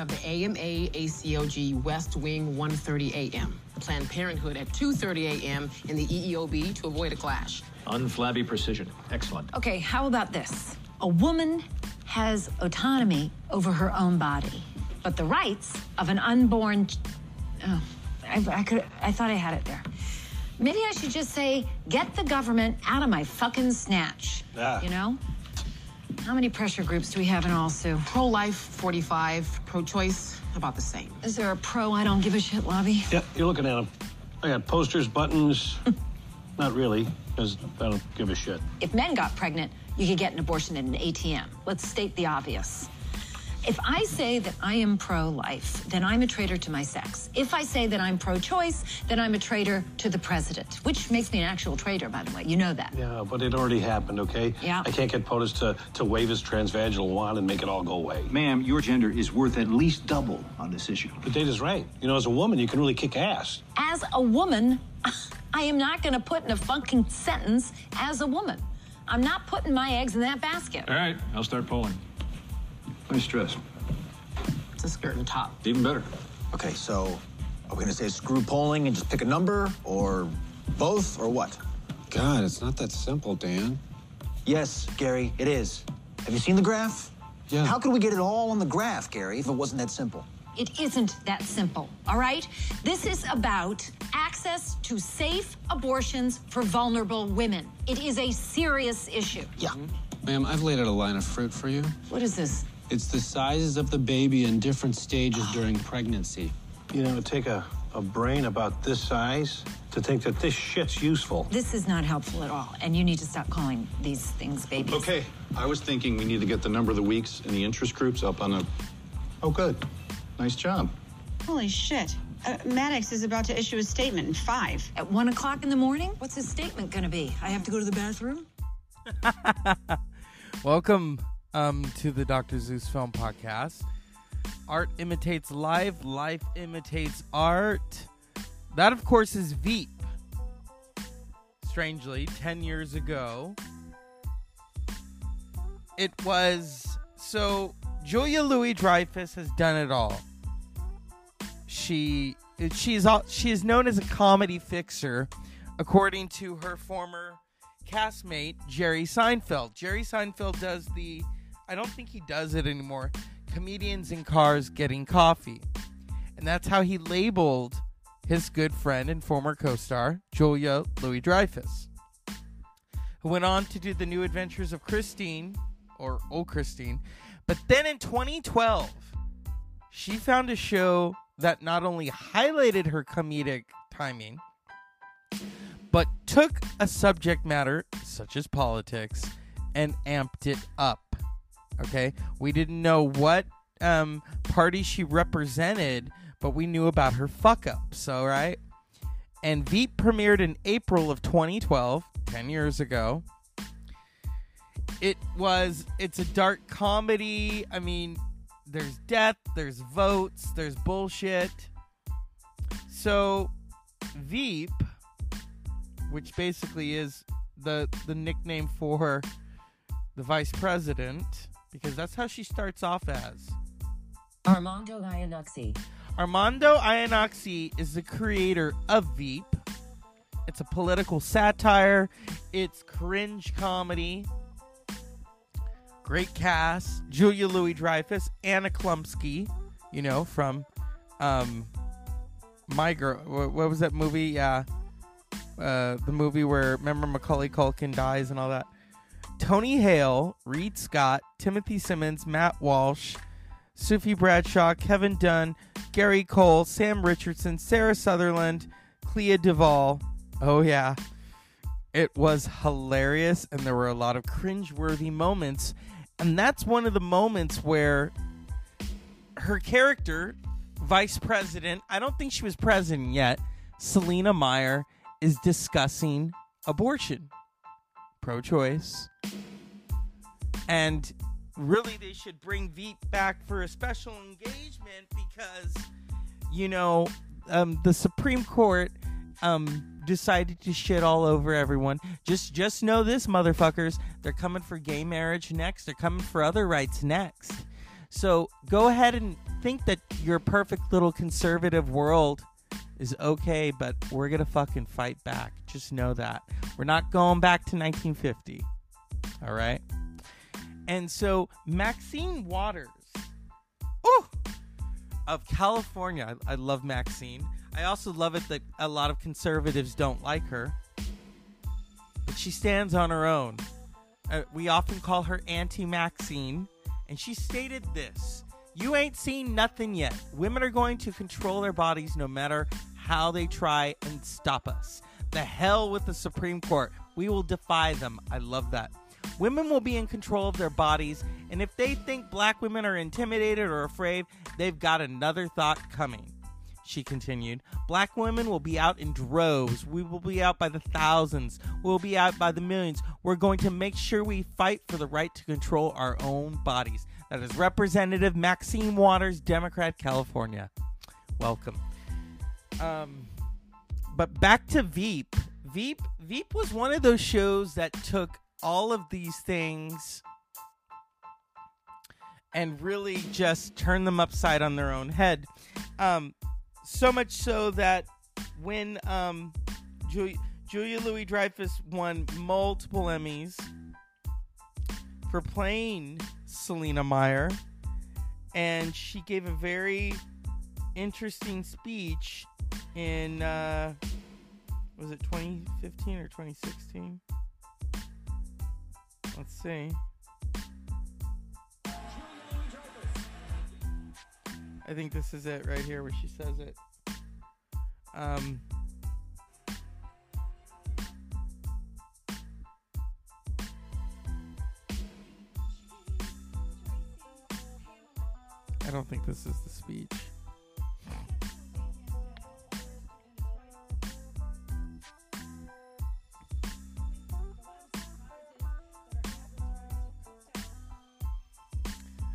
have the AMA ACOG West Wing 1:30 a.m. Planned Parenthood at 2:30 a.m. in the EEOB to avoid a clash. Unflabby precision. Excellent. Okay, how about this? A woman has autonomy over her own body, but the rights of an unborn. ch- Oh, I, I could. I thought I had it there. Maybe I should just say, get the government out of my fucking snatch. Ah. You know? How many pressure groups do we have in all, Sue? Pro-life 45, pro-choice about the same. Is there a pro I don't give a shit lobby? Yep, you're looking at them. I got posters, buttons. Hmm. Not really, because I don't give a shit. If men got pregnant, you could get an abortion at an ATM. Let's state the obvious. If I say that I am pro life, then I'm a traitor to my sex. If I say that I'm pro choice, then I'm a traitor to the president, which makes me an actual traitor, by the way. You know that. Yeah, but it already happened, okay? Yeah. I can't get POTUS to, to wave his transvaginal wand and make it all go away. Ma'am, your gender is worth at least double on this issue. But Data's right. You know, as a woman, you can really kick ass. As a woman, I am not going to put in a fucking sentence as a woman. I'm not putting my eggs in that basket. All right, I'll start polling. Nice dress. It's a skirt and top. Even better. Okay, so are we gonna say screw polling and just pick a number, or both, or what? God, it's not that simple, Dan. Yes, Gary, it is. Have you seen the graph? Yeah. How could we get it all on the graph, Gary, if it wasn't that simple? It isn't that simple, all right? This is about access to safe abortions for vulnerable women. It is a serious issue. Yeah. Ma'am, I've laid out a line of fruit for you. What is this? It's the sizes of the baby in different stages during pregnancy. You know, take a, a brain about this size to think that this shit's useful. This is not helpful at all, and you need to stop calling these things babies. Okay, I was thinking we need to get the number of the weeks and the interest groups up on a. Oh, good. Nice job. Holy shit. Uh, Maddox is about to issue a statement in five. At one o'clock in the morning? What's his statement gonna be? I have to go to the bathroom? Welcome um, to the Dr. Zeus Film Podcast. Art imitates life, life imitates art. That, of course, is Veep. Strangely, 10 years ago, it was. So, Julia Louis Dreyfus has done it all. She she's all, she is known as a comedy fixer, according to her former castmate Jerry Seinfeld. Jerry Seinfeld does the I don't think he does it anymore. Comedians in cars getting coffee. And that's how he labeled his good friend and former co-star Julia Louis Dreyfus. Who went on to do the new adventures of Christine or old Christine. But then in 2012, she found a show that not only highlighted her comedic timing, but took a subject matter such as politics and amped it up. Okay, we didn't know what um, party she represented, but we knew about her fuck ups. All right, and Veep premiered in April of 2012, 10 years ago. It was it's a dark comedy. I mean, there's death, there's votes, there's bullshit. So, Veep which basically is the the nickname for the vice president because that's how she starts off as. Armando Iannucci. Armando Iannucci is the creator of Veep. It's a political satire. It's cringe comedy. Great cast: Julia Louis Dreyfus, Anna Chlumsky, you know from um, My Girl. What, what was that movie? Yeah, uh, the movie where remember Macaulay Culkin dies and all that. Tony Hale, Reid Scott, Timothy Simons, Matt Walsh, Sufe Bradshaw, Kevin Dunn, Gary Cole, Sam Richardson, Sarah Sutherland, Clea Duvall. Oh yeah. It was hilarious and there were a lot of cringeworthy moments. And that's one of the moments where her character, Vice President, I don't think she was president yet, Selina Meyer, is discussing abortion, pro choice. And really, they should bring Veep back for a special engagement because, you know, um, the Supreme Court um, decided to shit all over everyone. Just, just know this, motherfuckers. They're coming for gay marriage next. They're coming for other rights next. So go ahead and think that your perfect little conservative world is okay, but we're gonna fucking fight back. Just know that we're not going back to 1950. All right. And so Maxine Waters, oh, of California. I, I love Maxine. I also love it that a lot of conservatives don't like her, but she stands on her own. Uh, we often call her Auntie Maxine, and she stated this You ain't seen nothing yet. Women are going to control their bodies no matter how they try and stop us. The hell with the Supreme Court. We will defy them. I love that. Women will be in control of their bodies, and if they think black women are intimidated or afraid, they've got another thought coming. She continued, Black women will be out in droves. We will be out by the thousands. We'll be out by the millions. We're going to make sure we fight for the right to control our own bodies. That is Representative Maxine Waters, Democrat, California. Welcome. Um, but back to Veep. Veep Veep was one of those shows that took all of these things and really just turned them upside on their own head. Um, so much so that when um, Julia, Julia Louis Dreyfus won multiple Emmys for playing Selina Meyer, and she gave a very interesting speech in uh, was it 2015 or 2016? Let's see. I think this is it right here where she says it. Um, I don't think this is the speech.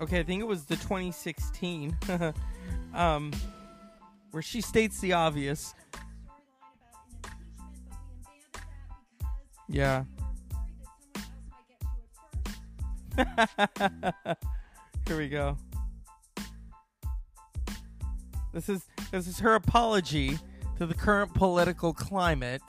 Okay, I think it was the 2016, um, where she states the obvious. Yeah. Here we go. This is this is her apology to the current political climate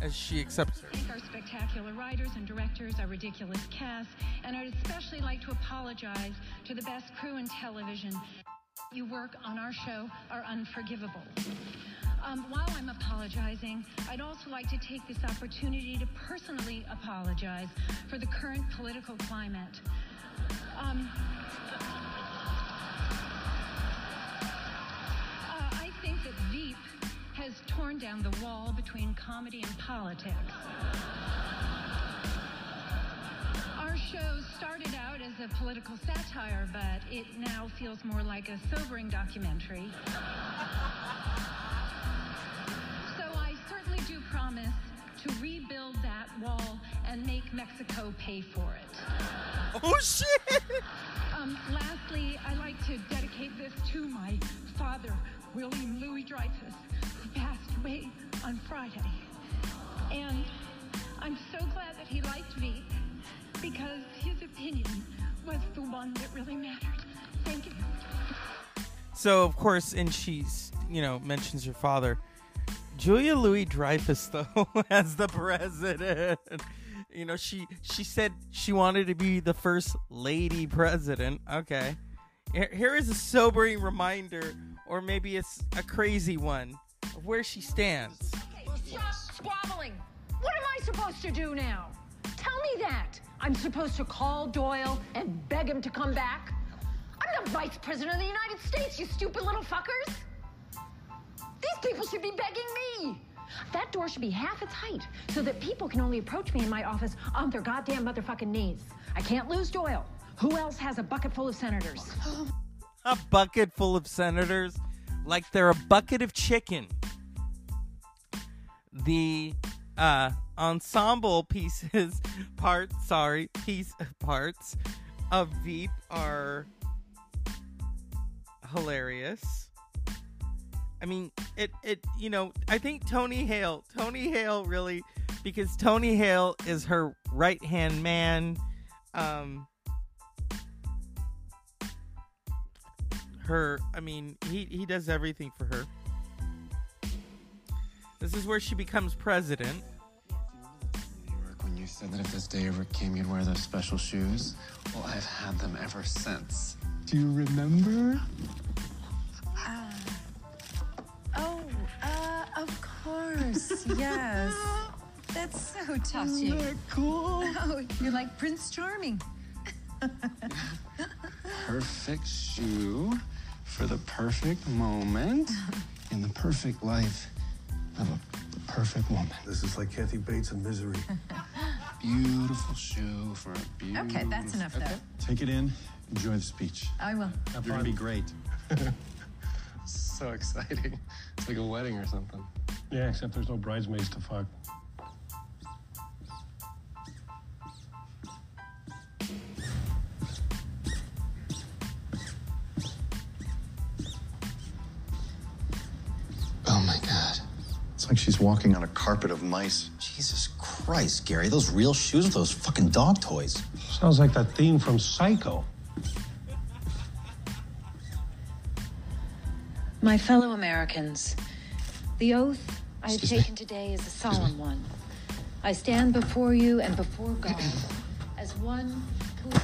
as she accepts her. Thank our spectacular writers and directors, our ridiculous cast, and I'd especially like to apologize to the best crew in television. You work on our show are unforgivable. Um, while I'm apologizing, I'd also like to take this opportunity to personally apologize for the current political climate. Um, has torn down the wall between comedy and politics. Our show started out as a political satire, but it now feels more like a sobering documentary. so I certainly do promise to rebuild that wall and make Mexico pay for it. Oh shit! Um, lastly, I'd like to dedicate this to my father, William Louis Dreyfus, who passed away on Friday. And I'm so glad that he liked me because his opinion was the one that really mattered. Thank you. So of course, and she's you know mentions her father, Julia Louis Dreyfus though as the president. You know she she said she wanted to be the first lady president. Okay, here, here is a sobering reminder, or maybe it's a crazy one of where she stands. Stop squabbling. What am I supposed to do now? Tell me that. I'm supposed to call Doyle and beg him to come back? I'm the vice president of the United States, you stupid little fuckers. These people should be begging me. That door should be half its height so that people can only approach me in my office on their goddamn motherfucking knees. I can't lose Doyle. Who else has a bucket full of senators? A bucket full of senators, like they're a bucket of chicken. The uh, ensemble pieces, parts, sorry, piece parts of Veep are hilarious. I mean, it it you know, I think Tony Hale, Tony Hale really because Tony Hale is her right-hand man. Um her. I mean, he he does everything for her. This is where she becomes president. When you said that if this day ever came, you'd wear those special shoes. Well, I've had them ever since. Do you remember? Oh, uh, of course, yes. That's so touching. Isn't that cool? Oh, you're like Prince Charming. Perfect shoe for the perfect moment in the perfect life of a perfect woman. This is like Kathy Bates in Misery. Beautiful shoe for a beautiful. Okay, that's enough though. Take it in. Enjoy the speech. Oh, I will. You're going to be great. So exciting. It's like a wedding or something. Yeah, except there's no bridesmaids to fuck. Like she's walking on a carpet of mice. Jesus Christ, Gary. Those real shoes with those fucking dog toys. Sounds like that theme from Psycho. My fellow Americans, the oath I have Excuse me? taken today is a solemn one. I stand before you and before God as one who.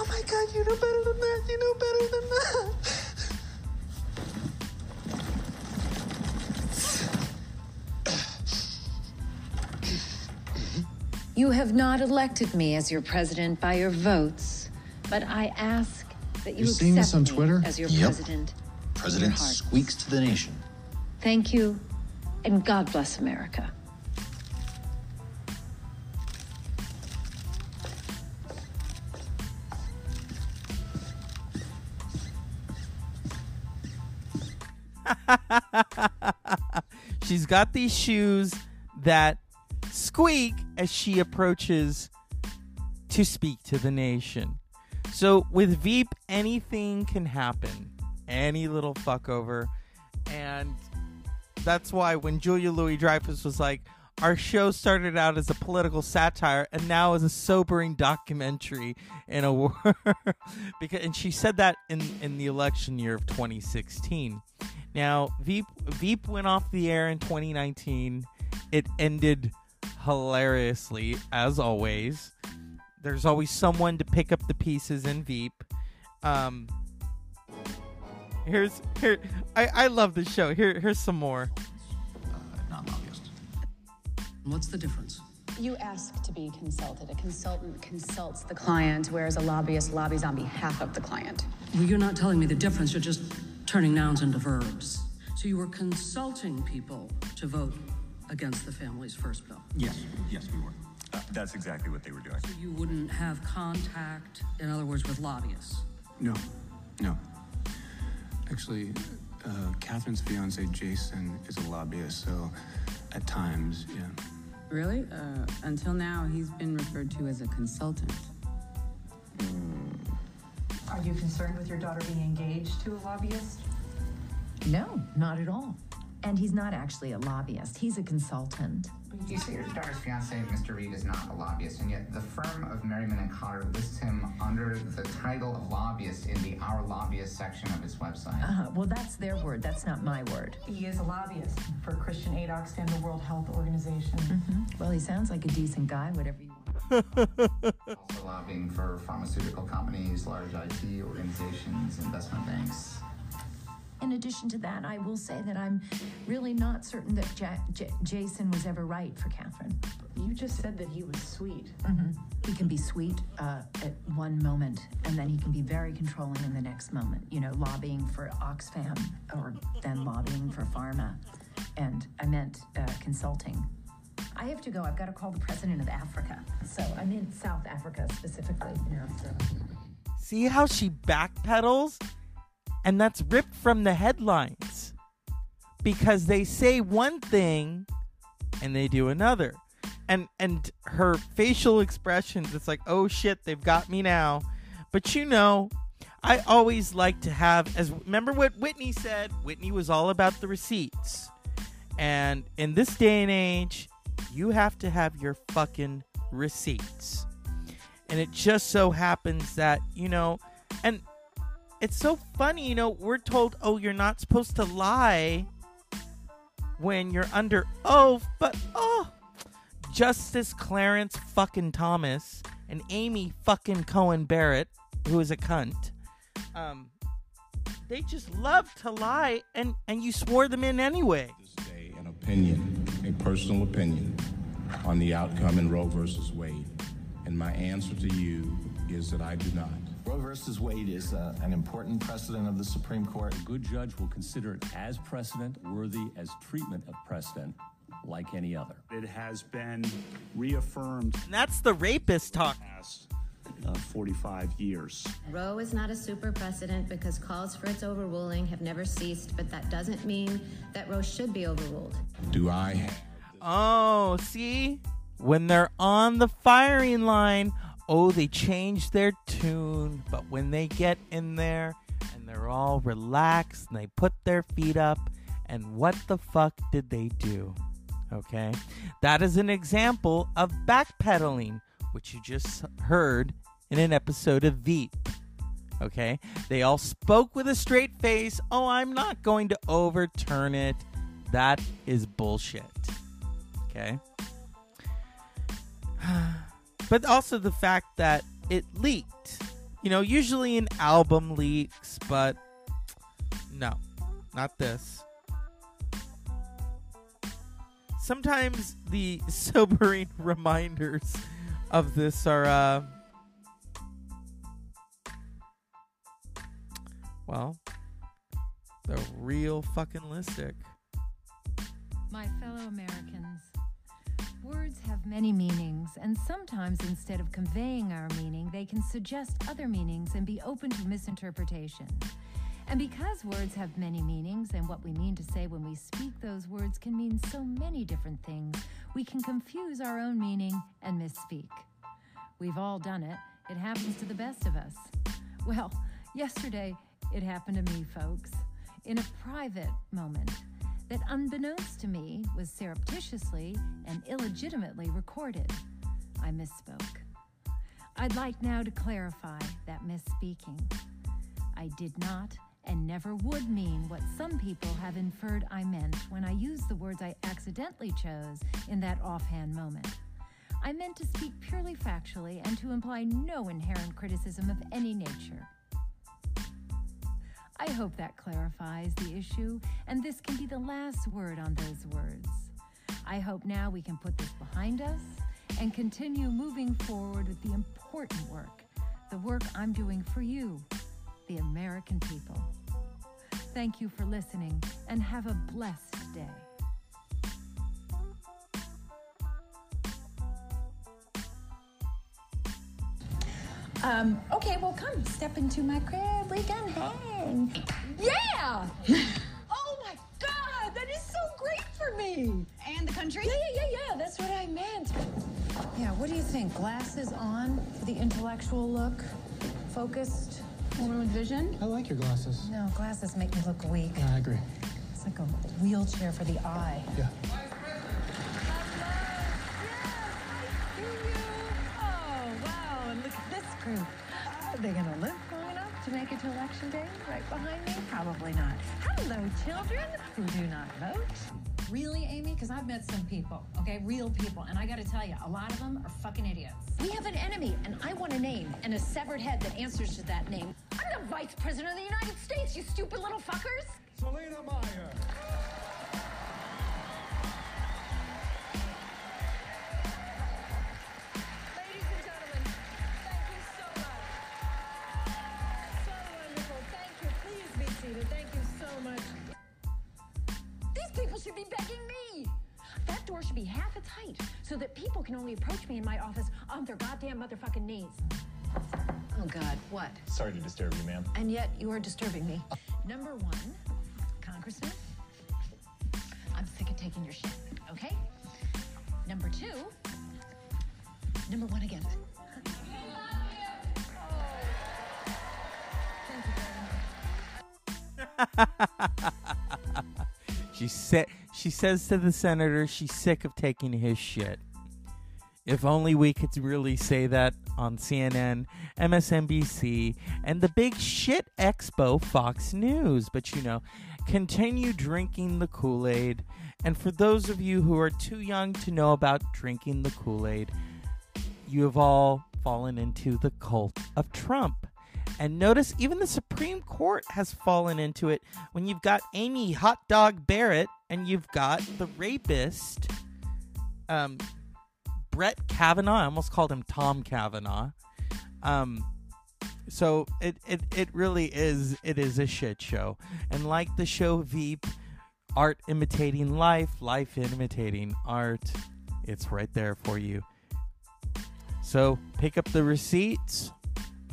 Oh my god, you know better than that. You know better than that. You have not elected me as your president by your votes, but I ask that you You accept seeing this on me Twitter? as your Yep. president. President Your heart. squeaks to the nation. Thank you, and God bless America. She's got these shoes that squeak as she approaches to speak to the nation. So with Veep, anything can happen. Any little fuckover. And that's why when Julia Louis Dreyfus was like, our show started out as a political satire and now is a sobering documentary in a war because and she said that in in the election year of 2016 now veep veep went off the air in 2019 it ended hilariously as always there's always someone to pick up the pieces in veep um here's here i i love this show here here's some more Uh not lobbyist. What's the difference? You ask to be consulted. A consultant consults the client, whereas a lobbyist lobbies on behalf of the client. Well, you're not telling me the difference, you're just turning nouns into verbs. So you were consulting people to vote against the family's first bill. Yes, yes, we were. Uh, that's exactly what they were doing. So you wouldn't have contact, in other words, with lobbyists. No, no. Actually, uh, Catherine's fiance Jason is a lobbyist, so at times, yeah. Really? Uh, until now, he's been referred to as a consultant. Are you concerned with your daughter being engaged to a lobbyist? No, not at all. And he's not actually a lobbyist, he's a consultant. You say your daughter's fiance, Mr. Reed, is not a lobbyist, and yet the firm of Merriman and Cotter lists him under the title of lobbyist in the Our Lobbyist section of its website. Uh, well, that's their word, that's not my word. He is a lobbyist for Christian Aid Oxfam, the World Health Organization. Mhm. Well, he sounds like a decent guy, whatever you also lobbying for pharmaceutical companies, large IT organizations, investment banks. In addition to that, I will say that I'm really not certain that ja- J- Jason was ever right for Catherine. You just said that he was sweet. hmm He can be sweet uh, at one moment, and then he can be very controlling in the next moment. You know, lobbying for Oxfam or then lobbying for pharma. And I meant uh, consulting. I have to go. I've got to call the president of Africa. So I'm in South Africa specifically. You know, so. See how she backpedals? And that's ripped from the headlines. Because they say one thing and they do another. And and her facial expressions, it's like, oh shit, they've got me now. But you know, I always like to have as remember what Whitney said? Whitney was all about the receipts. And in this day and age, you have to have your fucking receipts. And it just so happens that, you know, and it's so funny, you know, we're told, oh, you're not supposed to lie when you're under oath, but oh, Justice Clarence fucking Thomas and Amy fucking Coney Barrett, who is a cunt, um, they just love to lie, and and you swore them in anyway. an opinion, a personal opinion, on the outcome in Roe versus Wade. And my answer to you is that I do not. Roe versus Wade is uh, an important precedent of the Supreme Court. A good judge will consider it as precedent, worthy as treatment of precedent, like any other. It has been reaffirmed. And that's the rapist talk. Uh, 45 years. Roe is not a super precedent because calls for its overruling have never ceased, but that doesn't mean that Roe should be overruled. Do I Oh, see? When they're on the firing line, oh, they change their tune. But when they get in there and they're all relaxed and they put their feet up, and what the fuck did they do? Okay? That is an example of backpedaling, which you just heard in an episode of Veep. Okay? They all spoke with a straight face. Oh, I'm not going to overturn it. That is bullshit. Okay? But also the fact that it leaked. You know, usually an album leaks, but no, not this. Sometimes the sobering reminders of this are, uh, well, they're real fucking listic. My fellow Americans, words have many meanings, and sometimes instead of conveying our meaning, they can suggest other meanings and be open to misinterpretation. And because words have many meanings, and what we mean to say when we speak those words can mean so many different things, we can confuse our own meaning and misspeak. We've all done it. It happens to the best of us. Well, yesterday it happened to me, folks, in a private moment that, unbeknownst to me, was surreptitiously and illegitimately recorded. I misspoke. I'd like now to clarify that misspeaking. I did not and never would mean what some people have inferred I meant when I used the words I accidentally chose in that offhand moment. I meant to speak purely factually and to imply no inherent criticism of any nature. I hope that clarifies the issue, and this can be the last word on those words. I hope now we can put this behind us and continue moving forward with the important work, the work I'm doing for you, the American people. Thank you for listening, and have a blessed day. Um, okay, well, come step into my crib. We can hang. Yeah! oh my God, that is so great for me. And the country? Yeah, yeah, yeah, yeah. That's what I meant. Yeah, what do you think? Glasses on for the intellectual look, focused, woman with vision? I like your glasses. No, glasses make me look weak. Yeah, I agree. It's like a wheelchair for the eye. Yeah. Wow, and look at this group. Are they gonna live long enough to make it to election day right behind me? Probably not. Hello, children who do not vote. Really, Amy? Because I've met some people, okay? Real people. And I got to tell you, a lot of them are fucking idiots. We have an enemy, and I want a name and a severed head that answers to that name. I'm the vice president of the United States, you stupid little fuckers! Selina Meyer. Should be begging me! That door should be half its height so that people can only approach me in my office on their goddamn motherfucking knees. Oh, God, what? Sorry to disturb you, ma'am. And yet you are disturbing me. Number one, Congressman, I'm sick of taking your shit, okay? Number two, number one again. she said she says to the senator she's sick of taking his shit. If only we could really say that on CNN, MSNBC, and the big shit expo Fox News. But you know, continue drinking the Kool Aid. And for those of you who are too young to know about drinking the Kool Aid, you have all fallen into the cult of Trump. And notice even the Supreme Court has fallen into it when you've got Amy Hot Dog Barrett and you've got the rapist, um, Brett Kavanaugh. I almost called him Tom Kavanaugh. Um, so it, it, it really is it is a shit show. And like the show Veep, art imitating life, life imitating art, it's right there for you. So pick up the receipts,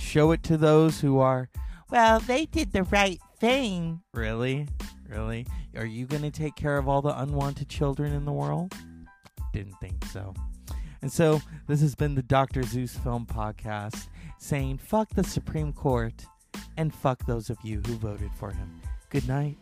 show it to those who are, well, they did the right thing. Really? Really? Are you going to take care of all the unwanted children in the world? Didn't think so. And so this has been the Dr. Zeus Film Podcast saying fuck the Supreme Court and fuck those of you who voted for him. Good night.